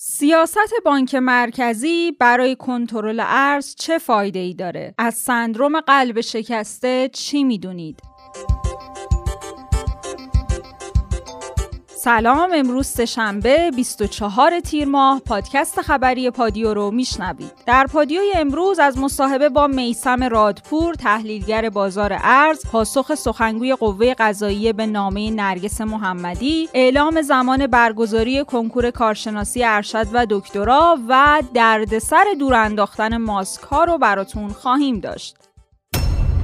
سیاست بانک مرکزی برای کنترل ارز چه فایده ای داره؟ از سندروم قلب شکسته چی می‌دونید؟ سلام امروز سهشنبه 24 تیر ماه. پادکست خبری پادیو رو میشنوید. در پادیوی امروز از مصاحبه با میسم رادپور تحلیلگر بازار ارز پاسخ سخنگوی قوه قضاییه به نامه نرگس محمدی اعلام زمان برگزاری کنکور کارشناسی ارشد و دکترا و دردسر دور انداختن ماسک ها رو براتون خواهیم داشت.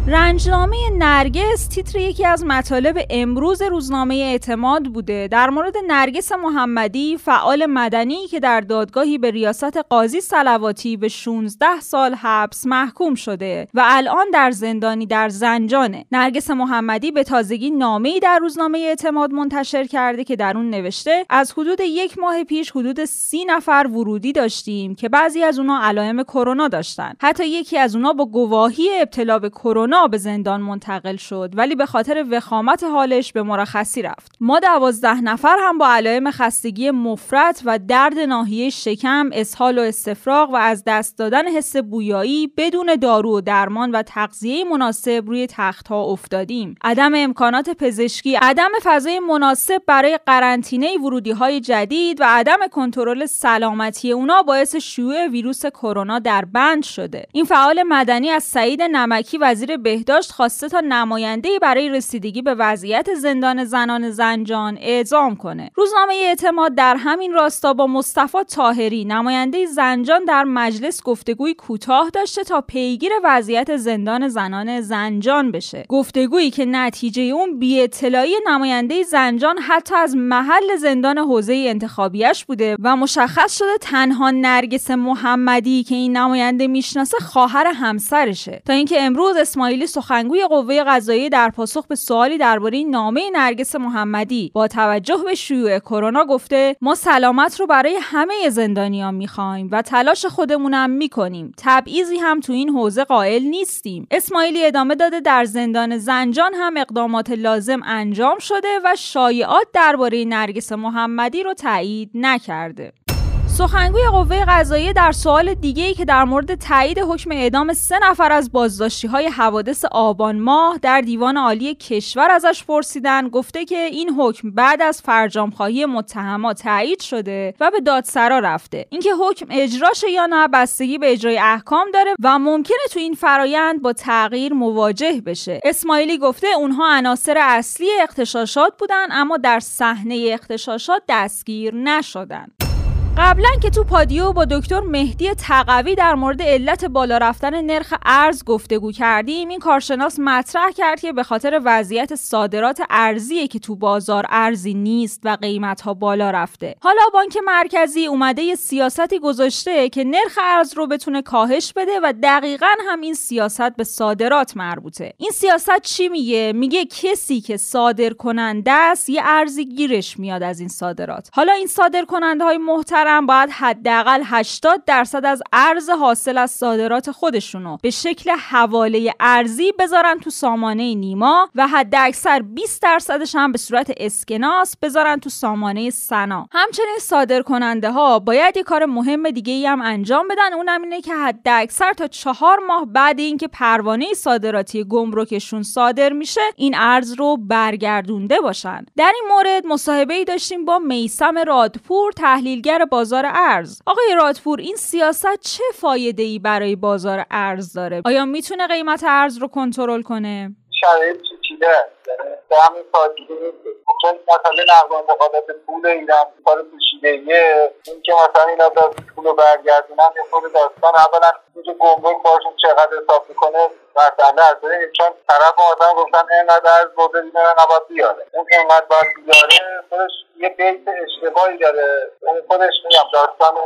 رنجنامه نرگس تیتر یکی از مطالب امروز روزنامه اعتماد بوده. در مورد نرگس محمدی فعال مدنی که در دادگاهی به ریاست قاضی سلواتی به 16 سال حبس محکوم شده و الان در زندانی در زنجانه. نرگس محمدی به تازگی نامه‌ای در روزنامه اعتماد منتشر کرده که در اون نوشته از حدود یک ماه پیش حدود سی نفر ورودی داشتیم که بعضی از اونا علائم کرونا داشتن. حتی یکی از اونا با گواهی ابتلا به کرونا به زندان منتقل شد ولی به خاطر وخامت حالش به مرخصی رفت. ما دوازده نفر هم با علائم خستگی مفرط و درد ناحیه شکم اسهال و استفراغ و از دست دادن حس بویایی بدون دارو و درمان و تغذیه مناسب روی تخت ها افتادیم. عدم امکانات پزشکی عدم فضای مناسب برای قرنطینه ورودی های جدید و عدم کنترل سلامتی اونا باعث شیوع ویروس کرونا در بند شده. این فعال مدنی از سعید نمکی وزیر بهداشت خواسته تا نماینده برای رسیدگی به وضعیت زندان زنان زنجان اعزام کنه. روزنامه اعتماد در همین راستا با مصطفی تاهری نماینده زنجان در مجلس گفتگوی کوتاه داشته تا پیگیر وضعیت زندان زنان زنجان بشه. گفتگویی که نتیجه اون بی اطلاعی نماینده زنجان حتی از محل زندان حوزه انتخابیش بوده و مشخص شده تنها نرگس محمدی که این نماینده می‌شناسه خواهر همسرشه. تا اینکه امروز اسماعیل اسماعیلی سخنگوی قوه قضاییه در پاسخ به سوالی درباره نامه نرگس محمدی با توجه به شیوع کرونا گفته ما سلامت رو برای همه زندانیان می‌خوایم و تلاش خودمونم می‌کنیم. تبعیضی هم تو این حوزه قائل نیستیم. اسماعیلی ادامه داده در زندان زنجان هم اقدامات لازم انجام شده و شایعات درباره نرگس محمدی رو تایید نکرده. سخنگوی قوه قضاییه در سوال دیگه ای که در مورد تایید حکم اعدام سه نفر از بازداشتی های حوادث آبان ماه در دیوان عالی کشور ازش پرسیدن گفته که این حکم بعد از فرجامخواهی متهما تایید شده و به دادسرا رفته. اینکه حکم اجراش یا نه بستگی به اجرای احکام داره و ممکنه تو این فرایند با تغییر مواجه بشه. اسماعیلی گفته اونها عناصر اصلی اختشاشات بودن اما در صحنه اختشاشات دستگیر نشدن. قبلا که تو پادیو با دکتر مهدی تقوی در مورد علت بالا رفتن نرخ ارز گفتگو کردیم این کارشناس مطرح کرد که به خاطر وضعیت صادرات ارزیه که تو بازار ارزی نیست و قیمت ها بالا رفته. حالا بانک مرکزی اومده یه سیاستی گذاشته که نرخ ارز رو بتونه کاهش بده و دقیقا هم این سیاست به صادرات مربوطه. این سیاست چی میگه؟ میگه کسی که صادر کننده است یه ارزی گیرش میاد از این صادرات. حالا این صادر کننده های محترم محترم باید حداقل 80 درصد از ارز حاصل از صادرات خودشونو به شکل حواله ارزی بذارن تو سامانه نیما و حد اکثر 20 درصدش هم به صورت اسکناس بذارن تو سامانه سنا. همچنین صادر کننده ها باید یه کار مهم دیگه ای هم انجام بدن. اونم اینه که حد اکثر تا چهار ماه بعد اینکه پروانه صادراتی گمرکشون صادر میشه این ارز رو برگردونده باشن. در این مورد مصاحبه ای داشتیم با میسم رادپور تحلیلگر بازار ارز. آقای رادپور این سیاست چه فایده ای برای بازار ارز داره؟ آیا می‌تونه قیمت ارز رو کنترل کنه؟ شرایط پیچیده یعنی به همین سادگی نیست. چون مثلا نقد مقابلت پول ایران کار پیچیدگیه این که مثلا اینا پول رو برگردونن یه خود داستان اولا اینکه گمرک باشون چقدر حساب می‌کنه؟ مسئله هست چون طرف آدم گفتن اینقدر از برده دیگه نباید بیاره. اون اینقدر باید بیاره خودش یه بیت اشتباهی داره. اون خودش میگم داستان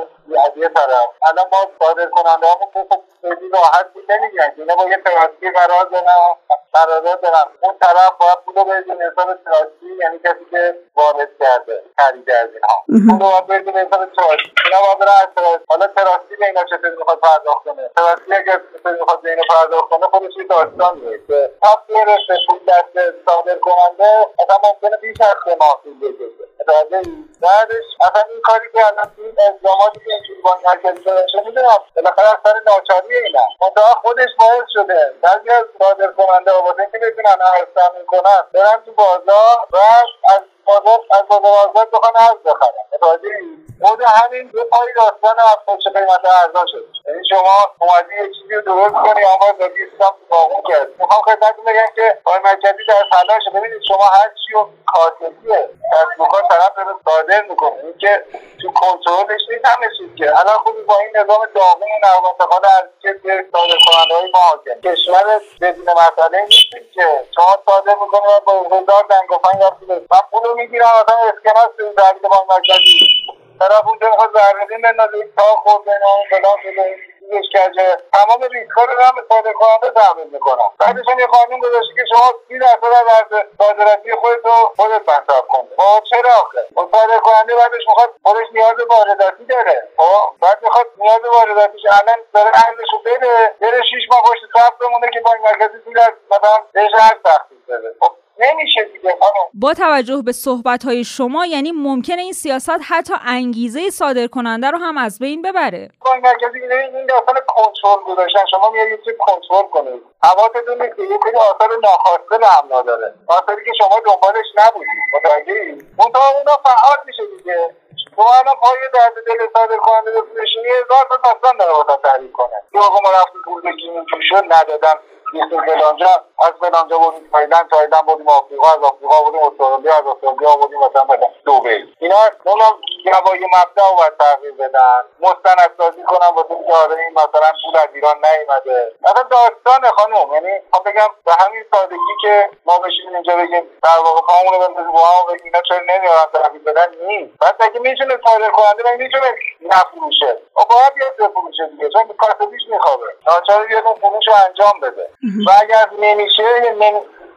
از یه طرف. الان ما صادر کننده همون خب خیلی راحت نمیگن. اینا با یه پراستی قرار دارن قرارداد دارن. اون طرف باید پول بدون حساب تراستی یعنی کسی که وارد کرده خریده از اینها. پول باید بدون حساب تراستی اینا باید برن از حالا تراستی به اینا چطور می‌خواد پرداخت کنه؟ تراستی اگر به اینا پرداخت کنه خودش یه داستان نیست پس می‌رسه پول دست صادر کننده اصلا ممکنه بیش از سه ماه طول بکشه کرده بعدش اصلا این کاری که الان این الزاماتی که اینجوری بانک مرکزی داشته می‌دونم بالاخره از سر ناچاری اینا منتها خودش باعث شده بعضی از صادر کننده واسه اینکه بتونن ارز تامین کنن برن تو بازار و از بازار از بازار آزاد بخوان ارز بخرن متوجه خود همین یه پای داستان افزایش قیمت ارزها شد. یعنی شما اومدی یه چیزی رو درست کنی اما دادی سیستم باقون کرد. می‌خوام خدمتتون بگم که پای مرکزی در تلاشه ببینید شما هر چی رو کاسبیه تصمیمات طرف داره صادر می‌کنه. اینکه تو کنترلش نیست همه چیز که. الان خوبی با این نظام داغون نقل و انتقال ارزی که صادر کننده های ما حاکم کشور بدون مسئله نیست که شما صادر می‌کنه و با هزار دنگ و فنگ من پول رو می‌گیرم مثلا اسکناس در بانک مرکزی طرف اونجا می‌خواد زرندین بندازه تا خورده نام فلان شده. کجه تمام ریسک ها رو هم به صادر کننده تحمیل می‌کنم. بعدش هم یه قانون گذاشته که شما سی درصد از صادراتی خودت رو خودت مصرف کن. خب چرا آخه؟ اون صادر کننده بعدش می‌خواد خودش نیاز وارداتی داره. خب بعد می‌خواد نیاز وارداتیش. الان داره ارزش رو بده. بره شیش ماه پشت صف بمونه که بانک مرکزی سی درصد مثلا بهش هر تخفیف بده. خب نمیشه دیگه با توجه به صحبت های شما یعنی ممکنه این سیاست حتی انگیزه صادر کننده رو هم از بین ببره. بانک مرکزی این داستان کنترل گذاشتن. شما میاد یه کنترل کنید. حواستون نیست که یه سری آثار ناخواسته هم داره آثاری که شما دنبالش نبودید. متوجه منتها اونا فعال میشه دیگه. شما الان پای درد دل صادر کننده بشینی هزار تا داستان داره واسه تعریف کنه. که آقا ما رفتیم پول بگیریم شد ندادن نیستیم فلانجا از فلانجا بودیم تایلند تایلند بودیم آفریقا از آفریقا بودیم استرالیا از استرالیا بودیم مثلا مثلا دوبی اینا اونا جوای مبدا رو باید تغییر بدن. مستندسازی کنم واسه اینکه آره این مثلا پول از ایران نیومده. مثلا داستان خانم یعنی خب بگم به همین سادگی که ما بشینیم اینجا بگیم در واقع پامون رو بندازیم با هم بگیم اینا چرا نمیارن تحویل بدن؟ نیست. بعد اگه می‌تونه صادر کننده مگه می‌تونه نفروشه و باید بیاد بفروشه دیگه چون کاسبیش میخوابه. ناچار بیاد اون فروش رو انجام بده. و اگر نمیشه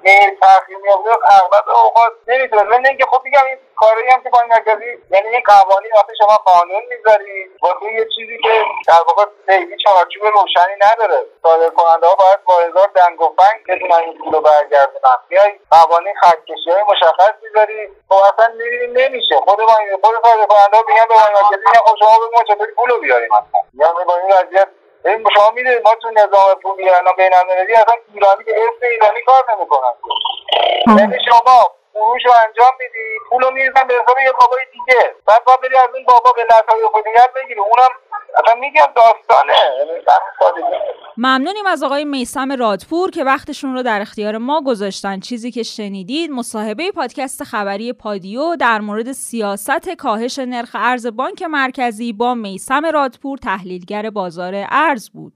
نمی تاخیر میفته اغلب اوقات نمی‌تونه من اینکه خب میگم این کاری هم که با مرکزی یعنی این قوانین وقتی شما قانون می‌ذاری واسه یه چیزی که در واقع خیلی چارچوب روشنی نداره. صادر کننده ها باید با هزار دنگ و فنگ بتونن این پول رو برگردونن. میای قوانین های مشخص می‌ذاری خب اصلا می‌بینی نمیشه. خود ما خود صادر کننده ها میگن به مرکزی خب شما به ما چطوری پول رو بیاریم اصلا یعنی با این وضعیت این شما می‌دونید ما تو نظام پولی الان بین المللی اصلا ایرانی که اسم ایرانی کار نمی‌کنن. یعنی شما فروش رو انجام میدی. پول رو میریزن به حساب یه بابای دیگه. بعد با بری از اون بابا به های خودیت بگیری. اونم اصلا میگم داستانه. ممنونیم از آقای میسم رادپور که وقتشون رو در اختیار ما گذاشتن. چیزی که شنیدید مصاحبه پادکست خبری پادیو در مورد سیاست کاهش نرخ ارز بانک مرکزی با میسم رادپور تحلیلگر بازار ارز بود.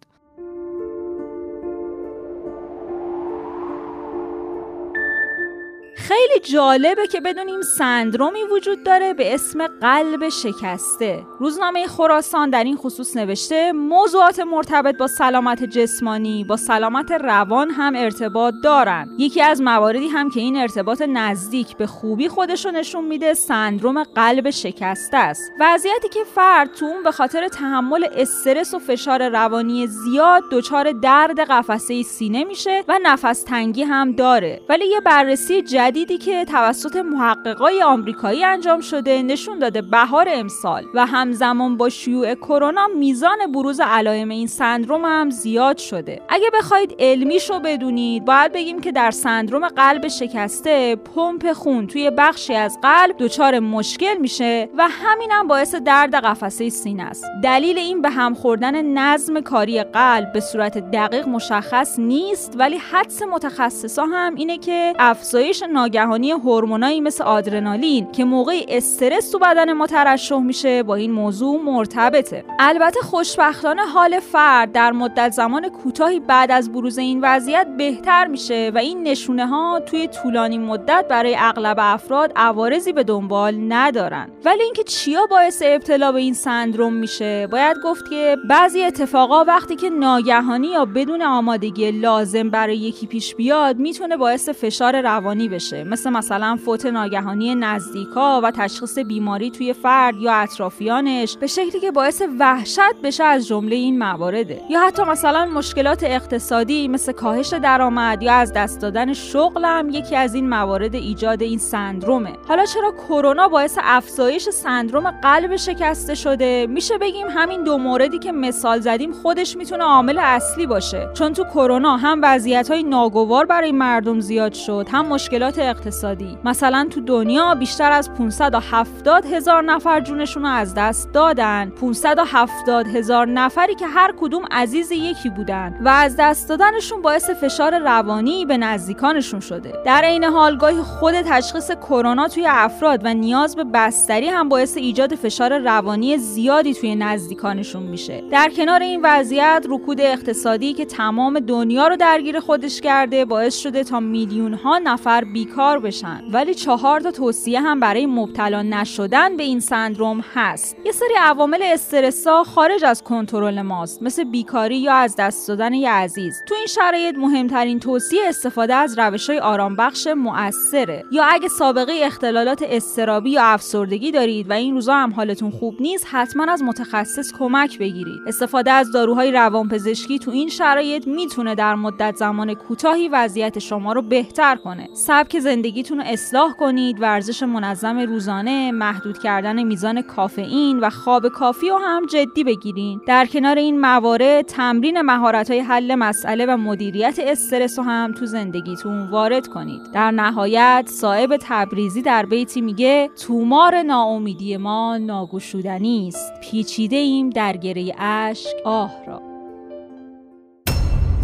خیلی جالبه که بدونیم سندرومی وجود داره به اسم قلب شکسته. روزنامه خراسان در این خصوص نوشته موضوعات مرتبط با سلامت جسمانی با سلامت روان هم ارتباط دارن. یکی از مواردی هم که این ارتباط نزدیک به خوبی خودشو نشون میده سندروم قلب شکسته است. وضعیتی که فرد تو اون به خاطر تحمل استرس و فشار روانی زیاد دچار درد قفسه سینه میشه و نفس تنگی هم داره. ولی یه بررسی جدیدی که توسط محققای آمریکایی انجام شده نشون داده بهار امسال و همزمان با شیوع کرونا میزان بروز علائم این سندروم هم زیاد شده. اگه بخواید علمیشو بدونید باید بگیم که در سندروم قلب شکسته پمپ خون توی بخشی از قلب دچار مشکل میشه و همینم باعث درد قفسه سینه است. دلیل این به هم خوردن نظم کاری قلب به صورت دقیق مشخص نیست ولی حدس متخصصا هم اینه که افزایش ناگهانی هورمونایی مثل آدرنالین که موقع استرس تو بدن ما ترشح میشه با این موضوع مرتبطه. البته خوشبختانه حال فرد در مدت زمان کوتاهی بعد از بروز این وضعیت بهتر میشه و این نشونه ها توی طولانی مدت برای اغلب افراد عوارضی به دنبال ندارن. ولی اینکه چیا باعث ابتلا به این سندروم میشه باید گفت که بعضی اتفاقا وقتی که ناگهانی یا بدون آمادگی لازم برای یکی پیش بیاد می‌تونه باعث فشار روانی بشه. بشه مثل مثلا فوت ناگهانی نزدیکا و تشخیص بیماری توی فرد یا اطرافیانش به شکلی که باعث وحشت بشه از جمله این موارده یا حتی مثلا مشکلات اقتصادی مثل کاهش درآمد یا از دست دادن شغلم یکی از این موارد ایجاد این سندرومه. حالا چرا کرونا باعث افزایش سندروم قلب شکسته شده؟ میشه بگیم همین دو موردی که مثال زدیم خودش می‌تونه عامل اصلی باشه. چون تو کرونا هم وضعیت های ناگوار برای مردم زیاد شد هم مشکلات اقتصادی. مثلا تو دنیا بیشتر از 570 هزار نفر جونشون رو از دست دادن. 570 هزار نفری که هر کدوم عزیز یکی بودن و از دست دادنشون باعث فشار روانی به نزدیکانشون شده. در عین حال گاهی خود تشخیص کرونا توی افراد و نیاز به بستری هم باعث ایجاد فشار روانی زیادی توی نزدیکانشون میشه. در کنار این وضعیت رکود اقتصادی که تمام دنیا رو درگیر خودش کرده باعث شده تا میلیون ها نفر بیکار بشن. ولی چهار تا توصیه هم برای مبتلا نشدن به این سندروم هست. یه سری عوامل استرسا خارج از کنترل ماست مثل بیکاری یا از دست دادن یه عزیز. تو این شرایط مهمترین توصیه استفاده از روش های آرامبخش مؤثره. یا اگه سابقه اختلالات استرابی یا افسردگی دارید و این روزا هم حالتون خوب نیست حتما از متخصص کمک بگیرید. استفاده از داروهای روانپزشکی تو این شرایط می‌تونه در مدت زمان کوتاهی وضعیت شما رو بهتر کنه. سبک زندگیتون رو اصلاح کنید ورزش منظم روزانه محدود کردن میزان کافئین و خواب کافی رو هم جدی بگیرین. در کنار این موارد تمرین مهارت های حل مسئله و مدیریت استرس رو هم تو زندگیتون وارد کنید. در نهایت صاحب تبریزی در بیتی میگه تومار ناامیدی ما ناگشودنی است. پیچیده ایم در گره اشک. آه را.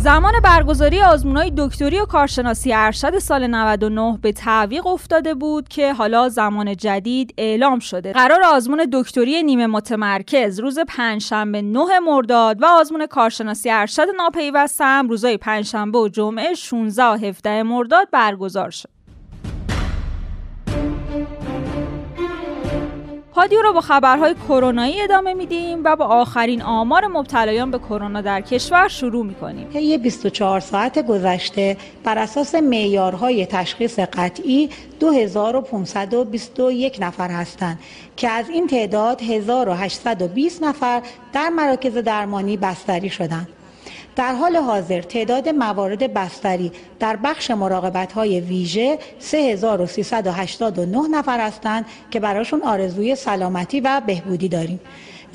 زمان برگزاری های دکتری و کارشناسی ارشد سال 99 به تعویق افتاده بود که حالا زمان جدید اعلام شده. قرار آزمون دکتری نیمه متمرکز روز پنجشنبه 9 مرداد و آزمون کارشناسی ارشد ناپیوسته هم روزهای پنجشنبه و جمعه 16 و 17 مرداد برگزار شد. پادیو رو با خبرهای کرونایی ادامه میدیم و با آخرین آمار مبتلایان به کرونا در کشور شروع می‌کنیم. طی 24 ساعت گذشته بر اساس معیارهای تشخیص قطعی 2521 نفر هستند که از این تعداد 1820 نفر در مراکز درمانی بستری شدند. در حال حاضر تعداد موارد بستری در بخش مراقبت های ویژه 3389 نفر هستند که براشون آرزوی سلامتی و بهبودی داریم.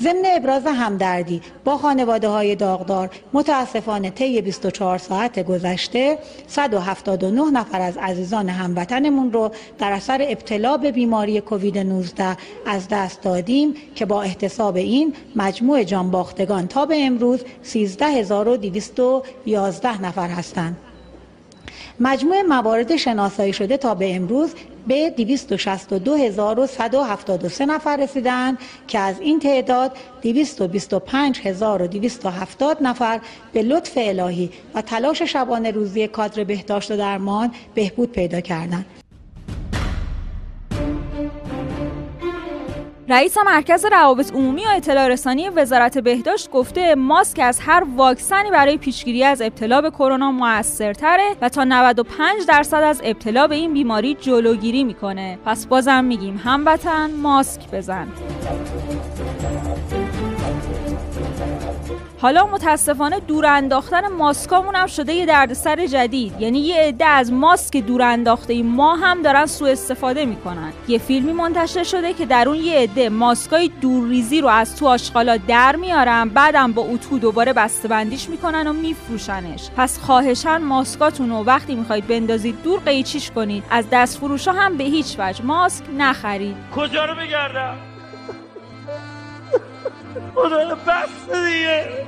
ضمن ابراز همدردی با خانواده های داغدار متاسفانه طی 24 ساعت گذشته 179 نفر از عزیزان هموطنمون رو در اثر ابتلا به بیماری کووید 19 از دست دادیم که با احتساب این مجموع جانباختگان تا به امروز 13211 نفر هستند. مجموع موارد شناسایی شده تا به امروز به 262173 نفر رسیدند که از این تعداد 225270 نفر به لطف الهی و تلاش شبانه روزی کادر بهداشت و درمان بهبود پیدا کردند. رئیس مرکز روابط عمومی و اطلاع رسانی وزارت بهداشت گفته ماسک از هر واکسنی برای پیشگیری از ابتلا به کرونا موثرتره و تا 95 درصد از ابتلا به این بیماری جلوگیری می‌کنه. پس بازم میگیم هموطن ماسک بزن. حالا متاسفانه دور انداختن ماسکامون هم شده یه دردسر جدید. یعنی یه عده از ماسک دور انداخته ما هم دارن سوء استفاده می‌کنن. یه فیلمی منتشر شده که در اون یه عده ماسکای دورریزی رو از تو آشغالا در میارن بعدم با اتو دوباره بسته‌بندیش می‌کنن و میفروشنش. پس خواهشان ماسکاتون رو وقتی می‌خواید بندازید دور قیچیش کنید. از دست فروشا هم به هیچ وجه. ماسک نخرید. کجا رو بگردم؟ خدا بس دیگه.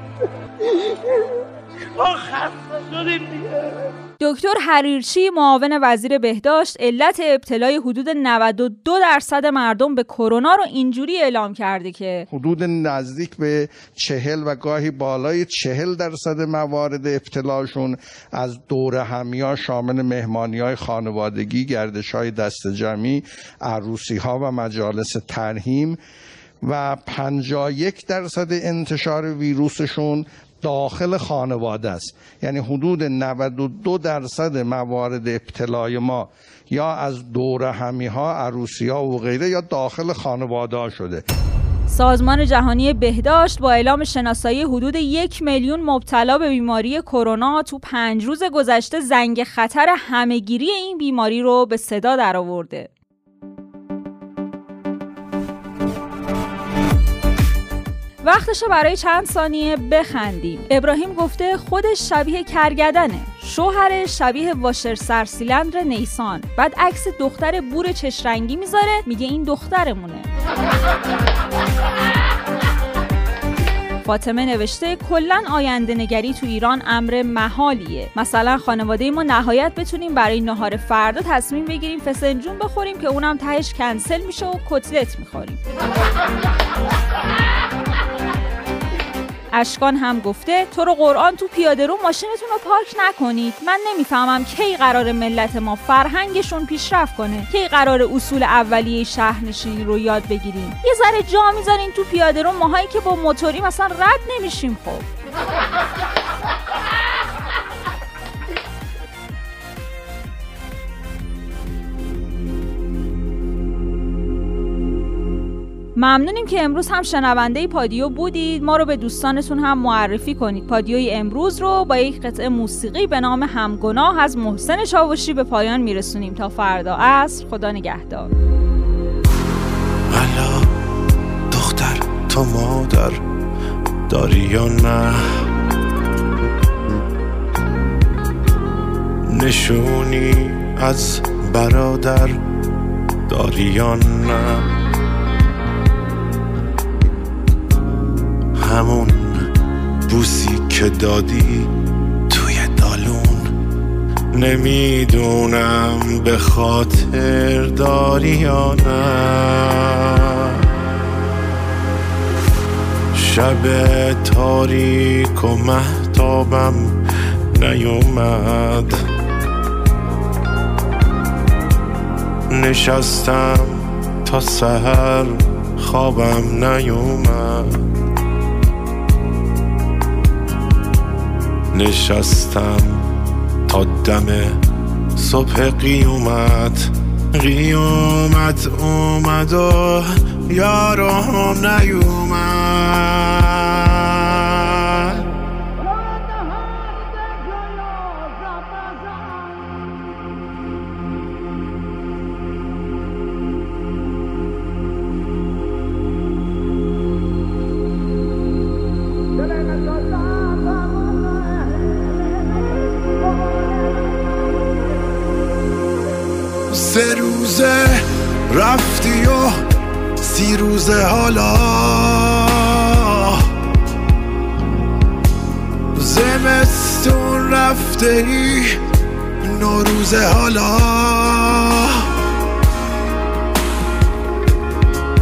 دکتر حریرچی معاون وزیر بهداشت علت ابتلای حدود 92 درصد مردم به کرونا رو اینجوری اعلام کرده که حدود نزدیک به چهل و گاهی بالای چهل درصد موارد ابتلاشون از دور همیا شامل مهمانی های خانوادگی گردش های دست جمعی عروسی ها و مجالس ترهیم و 51 درصد انتشار ویروسشون داخل خانواده است یعنی حدود 92 درصد موارد ابتلای ما یا از دور همی ها عروسی ها و غیره یا داخل خانواده ها شده سازمان جهانی بهداشت با اعلام شناسایی حدود یک میلیون مبتلا به بیماری کرونا تو پنج روز گذشته زنگ خطر همهگیری این بیماری رو به صدا درآورده. وقتشه برای چند ثانیه بخندیم. ابراهیم گفته خودش شبیه کرگدنه. شوهرش شبیه واشر سرسیلندر نیسان. بعد عکس دختر بور چشرنگی می‌ذاره میگه این دخترمونه. فاطمه نوشته کلا آینده نگری تو ایران امر محالیه. مثلا خانواده ما نهایت بتونیم برای نهار فردا تصمیم بگیریم فسنجون بخوریم که اونم تهش کنسل میشه و کتلت می‌خوریم. اشکان هم گفته تو رو قرآن تو پیاده رو ماشینتون رو پارک نکنید. من نمی‌فهمم کی قرار ملت ما فرهنگشون پیشرفت کنه. کی قرار اصول اولیه شهرنشینی رو یاد بگیریم. یه ذره جا می‌ذارین تو پیاده رو ماهایی که با موتوری مثلا رد نمیشیم خب. ممنونیم که امروز هم شنونده پادیو بودید. ما رو به دوستانتون هم معرفی کنید. پادیوی امروز رو با یک قطعه موسیقی به نام همگناه از محسن چاوشی به پایان میرسونیم. تا فردا عصر. خدا نگهدار. دختر تو مادر داری یا نه؟ نشونی از برادر داری یا نه؟ همون بوسی که دادی توی دالون. نمی‌دونم به خاطر داری یا نه. شب تاریک و محتابم نیومد. نشستم تا سهر خوابم نیومد. نشستم تا دم صبح قیومت قیومت اومد و یارم نیومد. سه رفتی و سی روزه حالا. زمستون رفته ای نوروزه حالا.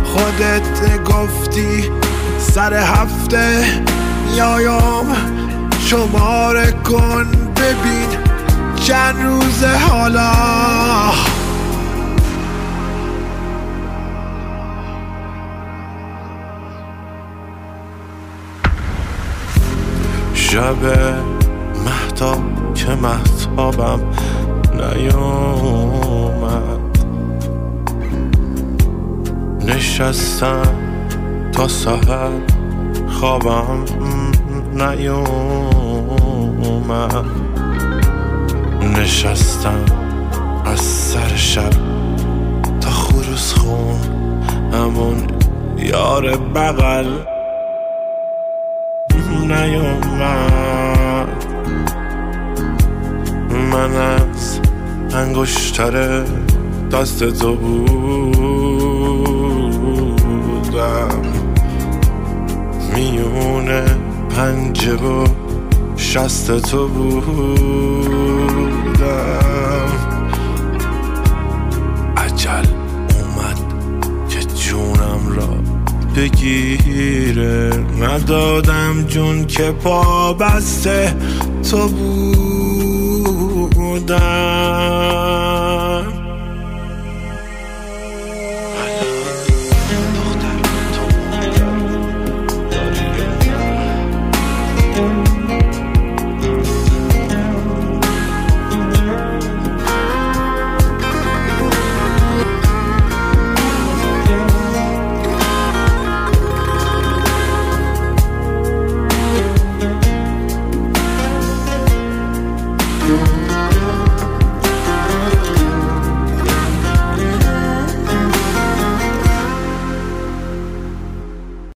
خودت گفتی سر هفته میایم شماره کن ببین چند روزه شب محتاب که محتابم نیومد نشستم تا سهر خوابم نیومد نشستم از سر شب تا خروس خون همون یار بغل. نیومد. من از انگشتر دست تو بودم. میونه پنجه و شست تو بودم. بگیره ندادم جون که پا بسته تو بودم.